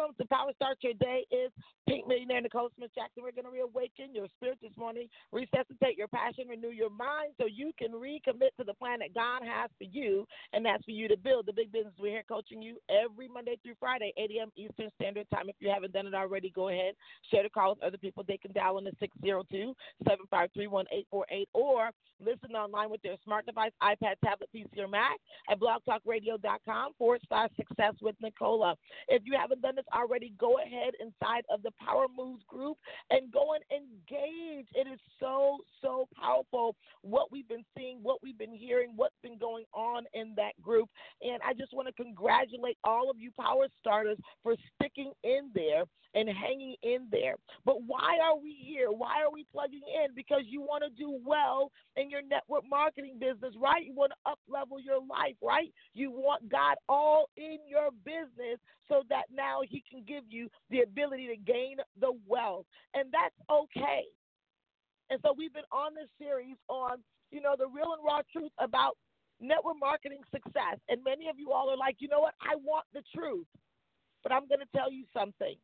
Welcome to Power Start Your Day. Is Pink Millionaire Nicola Smith Jackson. We're going to reawaken your spirit this morning, resuscitate your passion, renew your mind so you can recommit to the plan that God has for you, and that's for you to build the big business. We're here coaching you every Monday through Friday, 8 a.m. Eastern Standard Time. If you haven't done it already, go ahead, share the call with other people. They can dial in the 602 753 1848 or listen online with their smart device, iPad, tablet, PC, or Mac at blogtalkradio.com forward slash success with Nicola. If you haven't done this already, go ahead inside of the Power Moves group and go and engage. It is so, so powerful what we've been seeing, what we've been hearing, what's been going on in that group. And I just want to congratulate all of you power starters for sticking in there and hanging in there. But why are we here? Why are we plugging in? Because you want to do well in your network marketing business, right? You want to up level your life, right? You want God all in your business so that now He can give you the ability to gain the wealth. And that's okay. And so we've been on this series on, you know, the real and raw truth about network marketing success. And many of you all are like, you know what? I want the truth. But I'm going to tell you something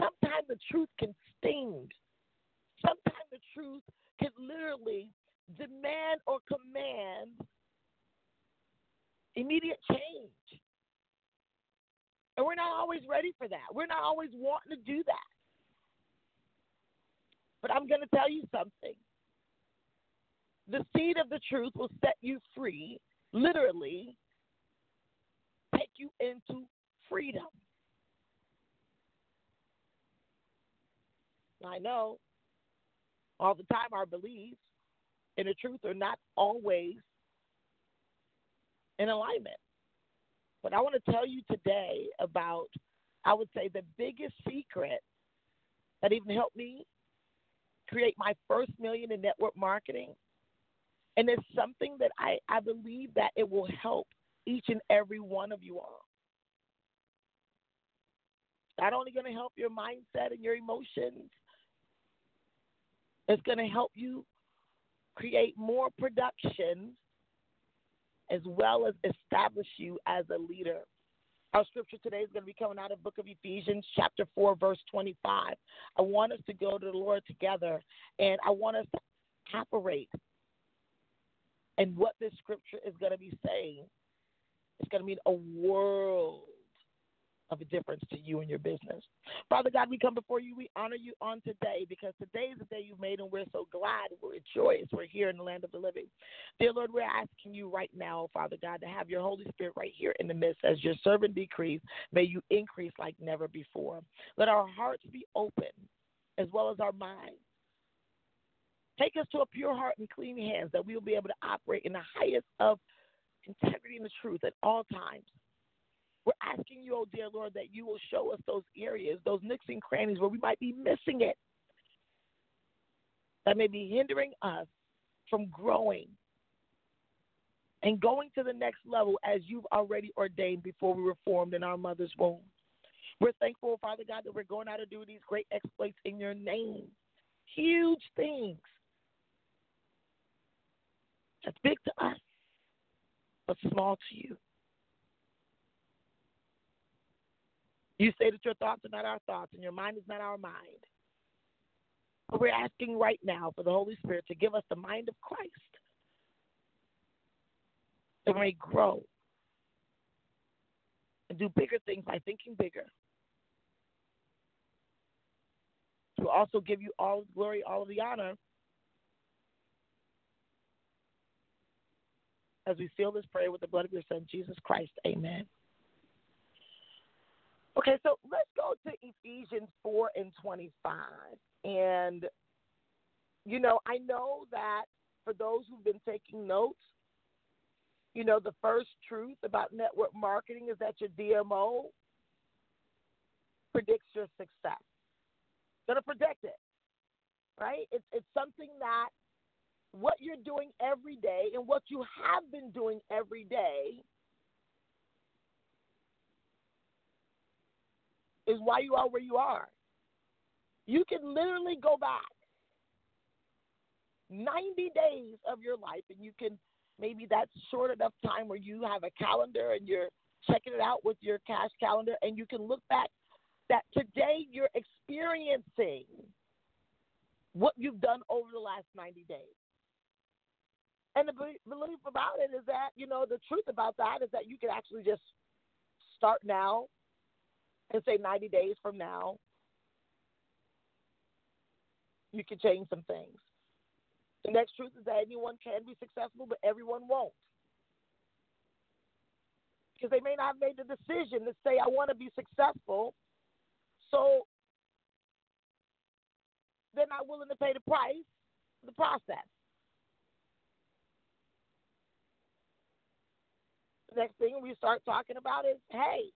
sometimes the truth can sting. Sometimes the truth can literally demand or command immediate change. And we're not always ready for that. We're not always wanting to do that. But I'm going to tell you something. The seed of the truth will set you free, literally, take you into freedom. I know all the time our beliefs and the truth are not always in alignment. But I want to tell you today about, I would say, the biggest secret that even helped me create my first million in network marketing. And it's something that I, I believe that it will help each and every one of you all. Not only going to help your mindset and your emotions, it's going to help you create more production as well as establish you as a leader. Our scripture today is going to be coming out of book of Ephesians chapter 4 verse 25. I want us to go to the Lord together and I want us to operate and what this scripture is going to be saying. It's going to mean a world of a difference to you and your business. Father God, we come before you. We honor you on today because today is the day you've made, and we're so glad. We're joyous. We're here in the land of the living. Dear Lord, we're asking you right now, Father God, to have your Holy Spirit right here in the midst. As your servant decrease, may you increase like never before. Let our hearts be open as well as our minds. Take us to a pure heart and clean hands that we will be able to operate in the highest of integrity and the truth at all times. We're asking you, oh dear Lord, that you will show us those areas, those nooks and crannies where we might be missing it, that may be hindering us from growing and going to the next level as you've already ordained before we were formed in our mother's womb. We're thankful, Father God, that we're going out to do these great exploits in your name. Huge things. That's big to us, but small to you. You say that your thoughts are not our thoughts and your mind is not our mind. But we're asking right now for the Holy Spirit to give us the mind of Christ that we may grow and do bigger things by thinking bigger. To also give you all the glory, all of the honor as we seal this prayer with the blood of your Son, Jesus Christ. Amen. Okay, so let's go to Ephesians 4 and 25. And, you know, I know that for those who've been taking notes, You know, the first truth about network marketing is that your DMO predicts your success. To predict it, right? It's, it's something that what you're doing every day and what you have been doing every day is why you are where you are. You can literally go back 90 days of your life and you can maybe that's short enough time where you have a calendar and you're checking it out with your cash calendar and you can look back that today you're experiencing what you've done over the last 90 days. And the belief about it is that, you know, the truth about that is that you can actually just start now and say 90 days from now, you can change some things. The next truth is that anyone can be successful, but everyone won't. Because they may not have made the decision to say, I want to be successful, so they're not willing to pay the price, the process. The next thing we start talking about is, hey,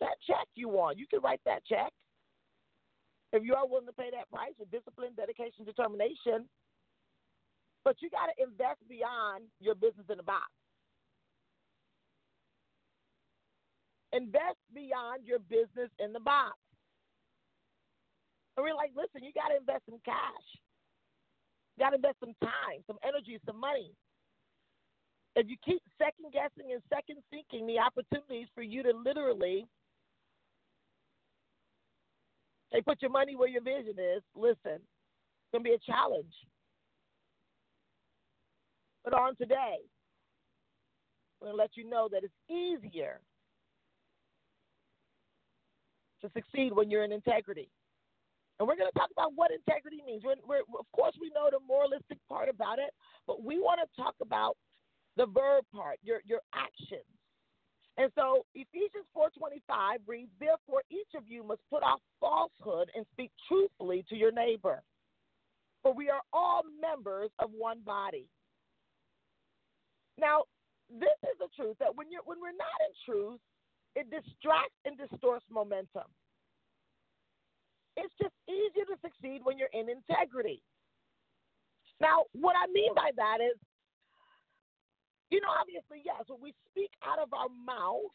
that check you want. You can write that check. If you are willing to pay that price with discipline, dedication, determination, but you got to invest beyond your business in the box. Invest beyond your business in the box. And we're like, listen, you got to invest some cash. You got to invest some time, some energy, some money. If you keep second guessing and second thinking the opportunities for you to literally they put your money where your vision is. Listen, it's going to be a challenge. But on today, I'm going to let you know that it's easier to succeed when you're in integrity. And we're going to talk about what integrity means. We're, we're, of course, we know the moralistic part about it, but we want to talk about the verb part, your, your actions. And so Ephesians 4:25 reads, "Therefore each of you must put off falsehood and speak truthfully to your neighbor, for we are all members of one body." Now, this is the truth that when you're when we're not in truth, it distracts and distorts momentum. It's just easier to succeed when you're in integrity. Now, what I mean by that is you know, obviously, yes, when we speak out of our mouth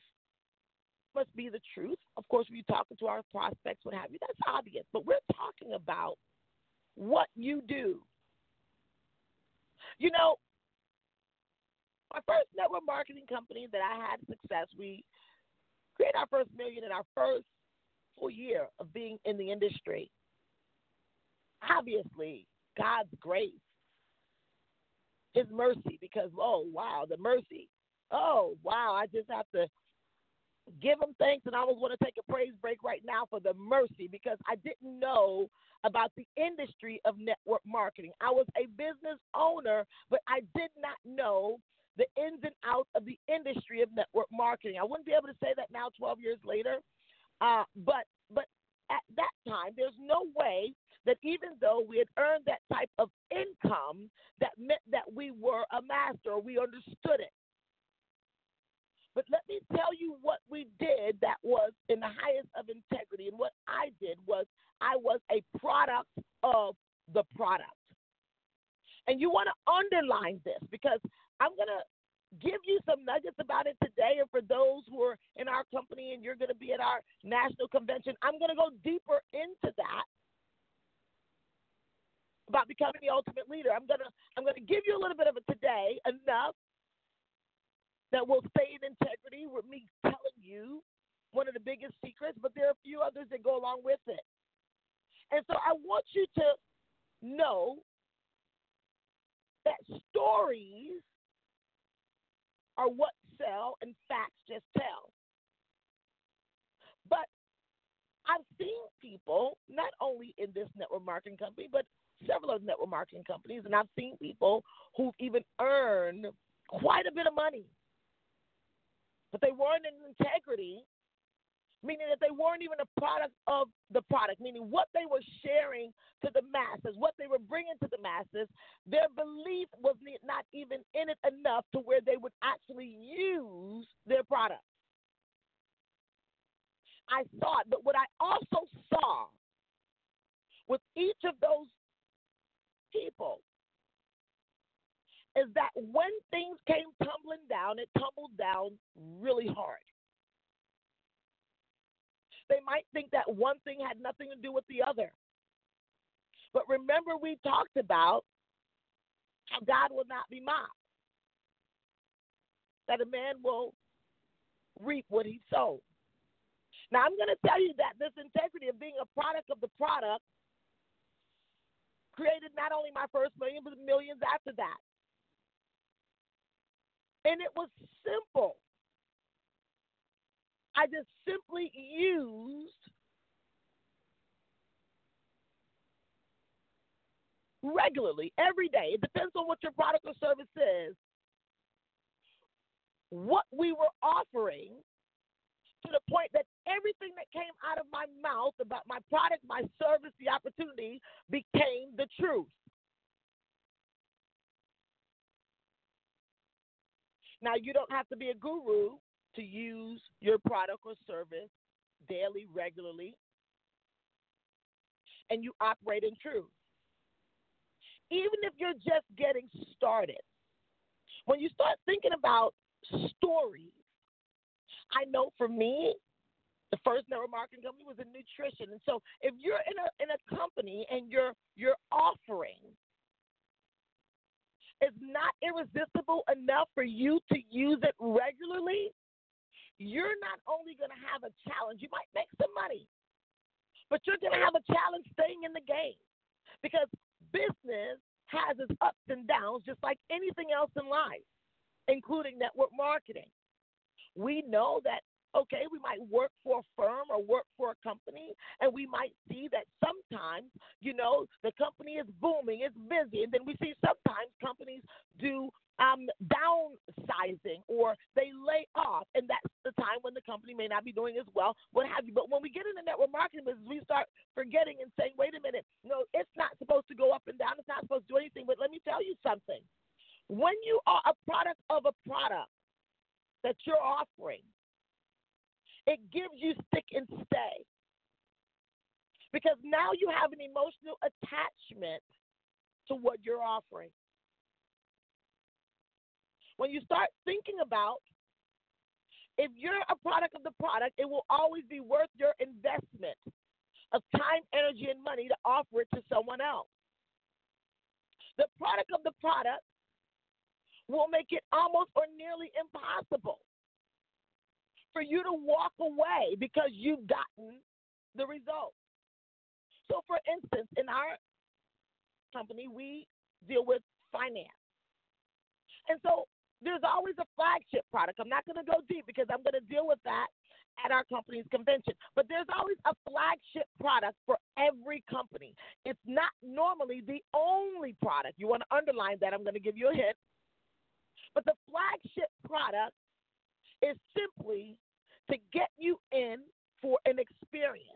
must be the truth. Of course, we're talking to our prospects, what have you. That's obvious. But we're talking about what you do. You know, my first network marketing company that I had success, we created our first million in our first full year of being in the industry. Obviously, God's grace his mercy because oh wow the mercy. Oh wow i just have to give him thanks and i was going to take a praise break right now for the mercy because i didn't know about the industry of network marketing. I was a business owner but i did not know the ins and outs of the industry of network marketing. I wouldn't be able to say that now 12 years later uh, but but at that time there's no way that even though we had earned that type of income, that meant that we were a master, we understood it. But let me tell you what we did that was in the highest of integrity. And what I did was I was a product of the product. And you want to underline this because I'm going to give you some nuggets about it today. And for those who are in our company and you're going to be at our national convention, I'm going to go deeper into that about becoming the ultimate leader. I'm gonna I'm gonna give you a little bit of it today, enough that will stay in integrity with me telling you one of the biggest secrets, but there are a few others that go along with it. And so I want you to know that stories are what sell and facts just tell. But I've seen people, not only in this network marketing company, but several of network marketing companies, and I've seen people who've even earned quite a bit of money, but they weren't in integrity, meaning that they weren't even a product of the product, meaning what they were sharing to the masses, what they were bringing to the masses, their belief was not even in it enough to where they would actually use their product. I saw it, but what I also saw with each of those people is that when things came tumbling down, it tumbled down really hard. They might think that one thing had nothing to do with the other. But remember, we talked about how God will not be mocked, that a man will reap what he sows. Now, I'm going to tell you that this integrity of being a product of the product created not only my first million, but millions after that. And it was simple. I just simply used regularly, every day. It depends on what your product or service is. What we were offering to the point that everything that came out of my mouth about my product, my service, the opportunity became the truth. Now, you don't have to be a guru to use your product or service daily, regularly, and you operate in truth. Even if you're just getting started, when you start thinking about stories, I know for me, the first network marketing company was in nutrition. And so if you're in a in a company and your your offering is not irresistible enough for you to use it regularly, you're not only going to have a challenge, you might make some money, but you're going to have a challenge staying in the game because business has its ups and downs just like anything else in life, including network marketing. We know that okay, we might work for a firm or work for a company, and we might see that sometimes, you know, the company is booming, it's busy, and then we see sometimes companies do um, downsizing or they lay off, and that's the time when the company may not be doing as well, what have you. But when we get in the network marketing business, we start forgetting and saying, wait a minute, no, it's not supposed to go up and down, it's not supposed to do anything. But let me tell you something. When you are a product of a product that you're offering, it gives you stick and stay. Because now you have an emotional attachment to what you're offering when you start thinking about if you're a product of the product, it will always be worth your investment of time, energy, and money to offer it to someone else. The product of the product will make it almost or nearly impossible for you to walk away because you've gotten the result. So, for instance, in our company, we deal with finance. And so there's always a flagship product. I'm not going to go deep because I'm going to deal with that at our company's convention. But there's always a flagship product for every company. It's not normally the only product. You want to underline that. I'm going to give you a hint. But the flagship product is simply to get you in for an experience.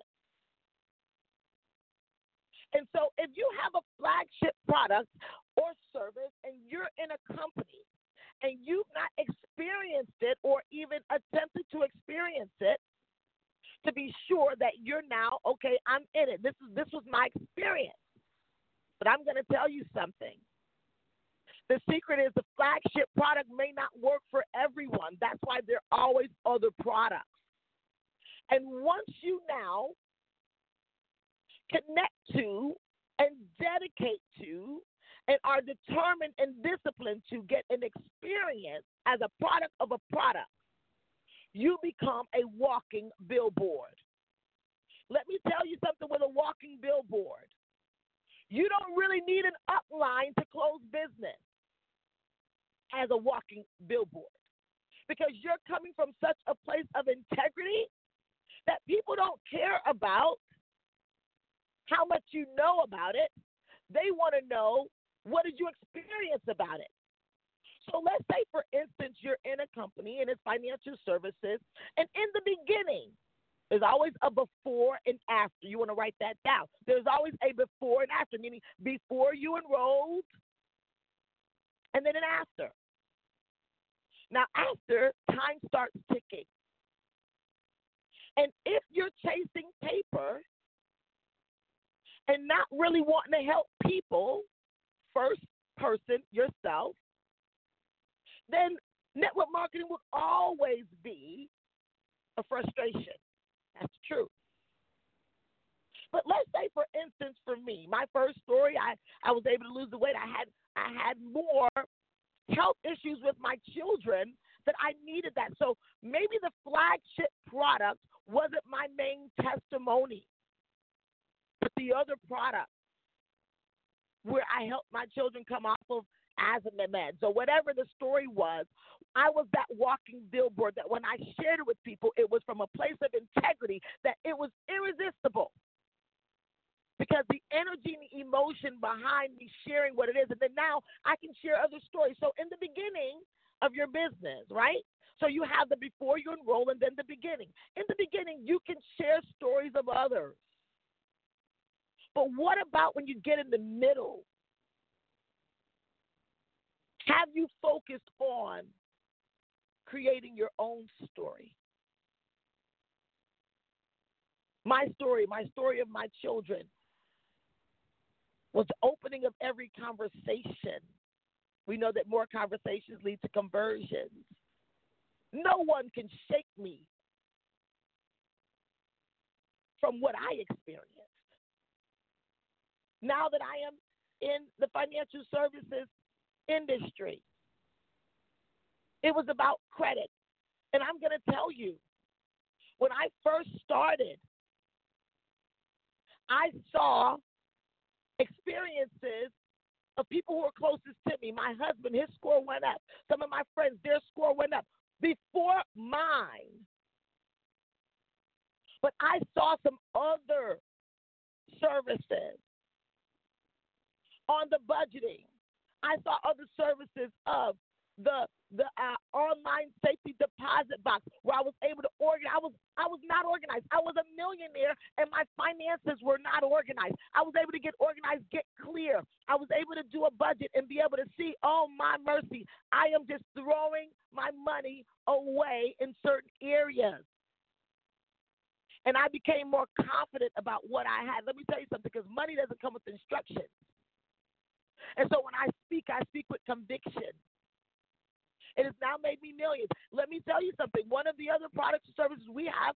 And so if you have a flagship product or service and you're in a company and you've not experienced it or even attempted to experience it, to be sure that you're now okay. I'm in it. This is this was my experience, but I'm going to tell you something. The secret is the flagship product may not work for everyone. That's why there are always other products. And once you now connect to and dedicate to and are determined and disciplined to get an experience as a product of a product, you become a walking billboard. Let me tell you something with a walking billboard. You don't really need an upline to close business as a walking billboard because you're coming from such a place of integrity that people don't care about how much you know about it. They want to know what did you experience about it? So let's say, for instance, you're in a company and it's financial services, and in the beginning, There's always a before and after. You want to write that down. There's always a before and after, meaning before you enrolled and then an after. Now, after, time starts ticking. And if you're chasing paper and not really wanting to help people, first person, yourself, then network marketing will always be a frustration. That's true. But let's say, for instance, for me, my first story, I, I was able to lose the weight. I had I had more health issues with my children that I needed that. So maybe the flagship product wasn't my main testimony, but the other product where I helped my children come off of asthma meds or whatever the story was, I was that walking billboard that when I shared it with people, it was from a place of integrity that it was irresistible. Because the energy and the emotion behind me sharing what it is, and then now I can share other stories. So, in the beginning of your business, right? So, you have the before you enroll and then the beginning. In the beginning, you can share stories of others. But what about when you get in the middle have you focused on creating your own story? My story, my story of my children, was the opening of every conversation. We know that more conversations lead to conversions. No one can shake me from what I experienced. Now that I am in the financial services industry. It was about credit. And I'm going to tell you, when I first started, I saw experiences of people who were closest to me. My husband, his score went up. Some of my friends, their score went up before mine. But I saw some other services on the budgeting I saw other services of the the uh, online safety deposit box where I was able to organize. I was I was not organized. I was a millionaire and my finances were not organized. I was able to get organized, get clear. I was able to do a budget and be able to see, oh my mercy, I am just throwing my money away in certain areas. And I became more confident about what I had. Let me tell you something, because money doesn't come with instructions. And so when I speak, I speak with conviction. It has now made me millions. Let me tell you something. One of the other products and services we have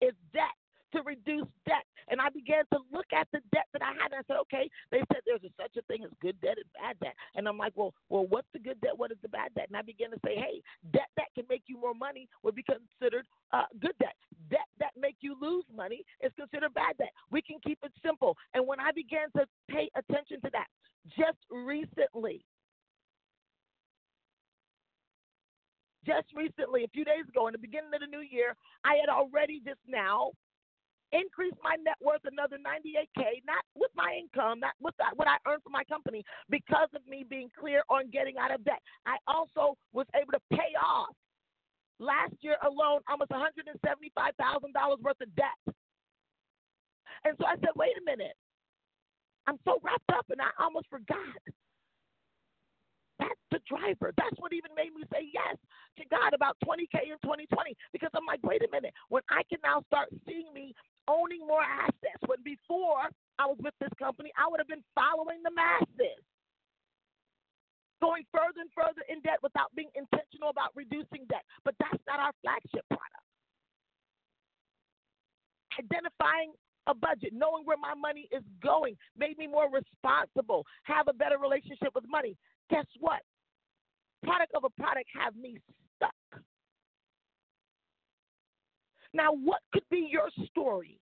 is debt to reduce debt. And I began to look at the debt that I had. And I said, okay, they said there's a, such a thing as good debt and bad debt. And I'm like, well, well, what's the good debt? What is the bad debt? And I began to say, hey, debt that can make you more money would be considered uh, good debt. Debt that make you lose money is considered bad debt. We can keep it simple. And when I began to pay attention to that, just recently, just recently, a few days ago, in the beginning of the new year, I had already just now increased my net worth another 98k, not with my income, not with what I earned from my company, because of me being clear on getting out of debt. I also was able to pay off last year alone almost $175,000 worth of debt. And so I said, wait a minute. I'm so wrapped up and I almost forgot. The driver. That's what even made me say yes to God about 20K in 2020 because I'm like, wait a minute. When I can now start seeing me owning more assets, when before I was with this company, I would have been following the masses, going further and further in debt without being intentional about reducing debt. But that's not our flagship product. Identifying a budget, knowing where my money is going, made me more responsible, have a better relationship with money. Guess what? Product of a product have me stuck. Now, what could be your story?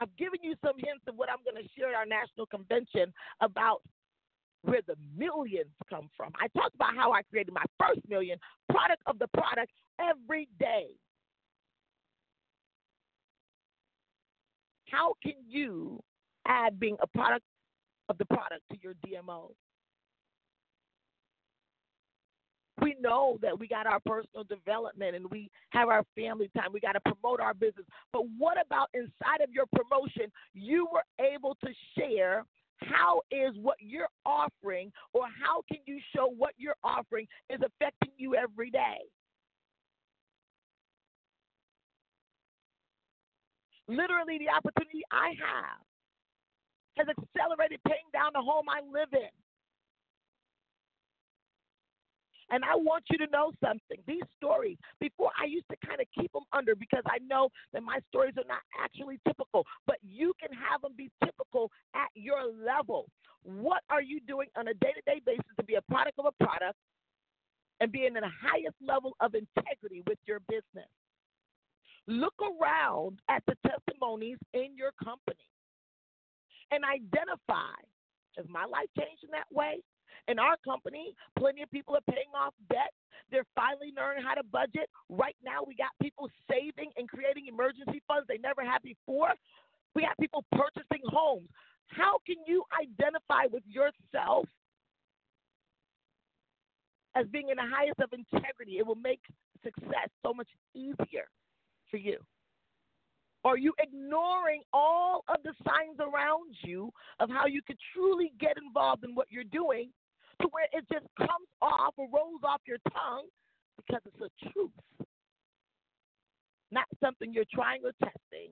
I've given you some hints of what I'm going to share at our national convention about where the millions come from. I talked about how I created my first million, product of the product, every day. How can you add being a product of the product to your DMO? We know that we got our personal development and we have our family time. We got to promote our business. But what about inside of your promotion, you were able to share how is what you're offering or how can you show what you're offering is affecting you every day? Literally, the opportunity I have has accelerated paying down the home I live in. And I want you to know something. These stories, before I used to kind of keep them under because I know that my stories are not actually typical, but you can have them be typical at your level. What are you doing on a day to day basis to be a product of a product and being in the highest level of integrity with your business? Look around at the testimonies in your company and identify has my life changed in that way? In our company, plenty of people are paying off debt. They're finally learning how to budget. Right now, we got people saving and creating emergency funds they never had before. We have people purchasing homes. How can you identify with yourself as being in the highest of integrity? It will make success so much easier for you. Are you ignoring all of the signs around you of how you could truly get involved in what you're doing to where it just comes off or rolls off your tongue because it's a truth, not something you're trying or testing,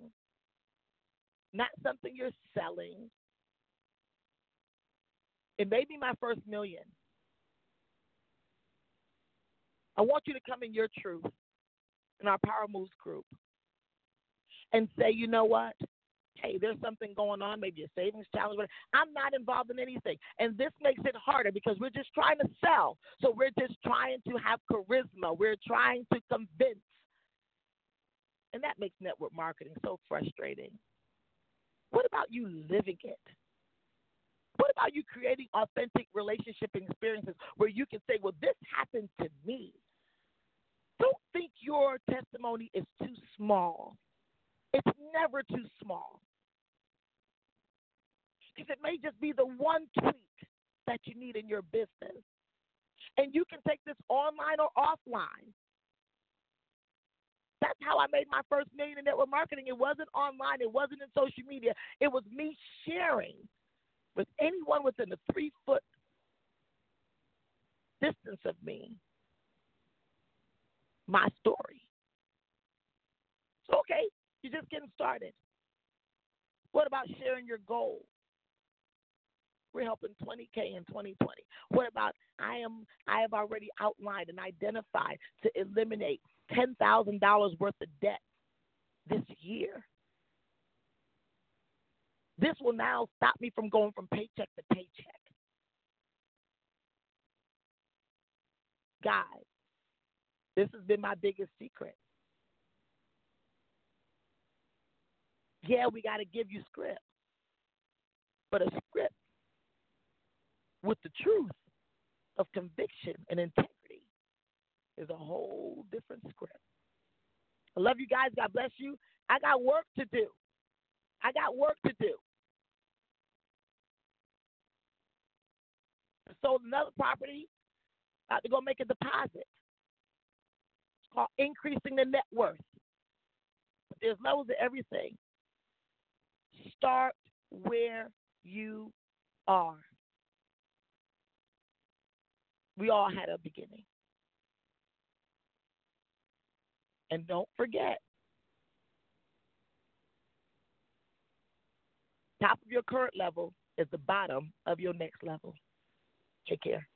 not something you're selling. It may be my first million. I want you to come in your truth in our Power Moves group and say, you know what? hey, there's something going on, maybe a savings challenge. But I'm not involved in anything. And this makes it harder because we're just trying to sell. So we're just trying to have charisma. We're trying to convince. And that makes network marketing so frustrating. What about you living it? What about you creating authentic relationship experiences where you can say, well, this happened to me? Don't think your testimony is too small. It's never too small because it may just be the one tweak that you need in your business. And you can take this online or offline. That's how I made my first million in network marketing. It wasn't online, it wasn't in social media. It was me sharing with anyone within a three foot distance of me my story. So, okay, you're just getting started. What about sharing your goals? We're helping 20K in 2020. What about I am I have already outlined and identified to eliminate $10,000 worth of debt this year. This will now stop me from going from paycheck to paycheck. Guys, this has been my biggest secret. Yeah, we got to give you script. But a script with the truth of conviction and integrity is a whole different script. I love you guys. God bless you. I got work to do. I got work to do. I sold another property. I have to go make a deposit. It's called increasing the net worth. But there's levels of everything. Start where you are. We all had a beginning. And don't forget, top of your current level is the bottom of your next level. Take care.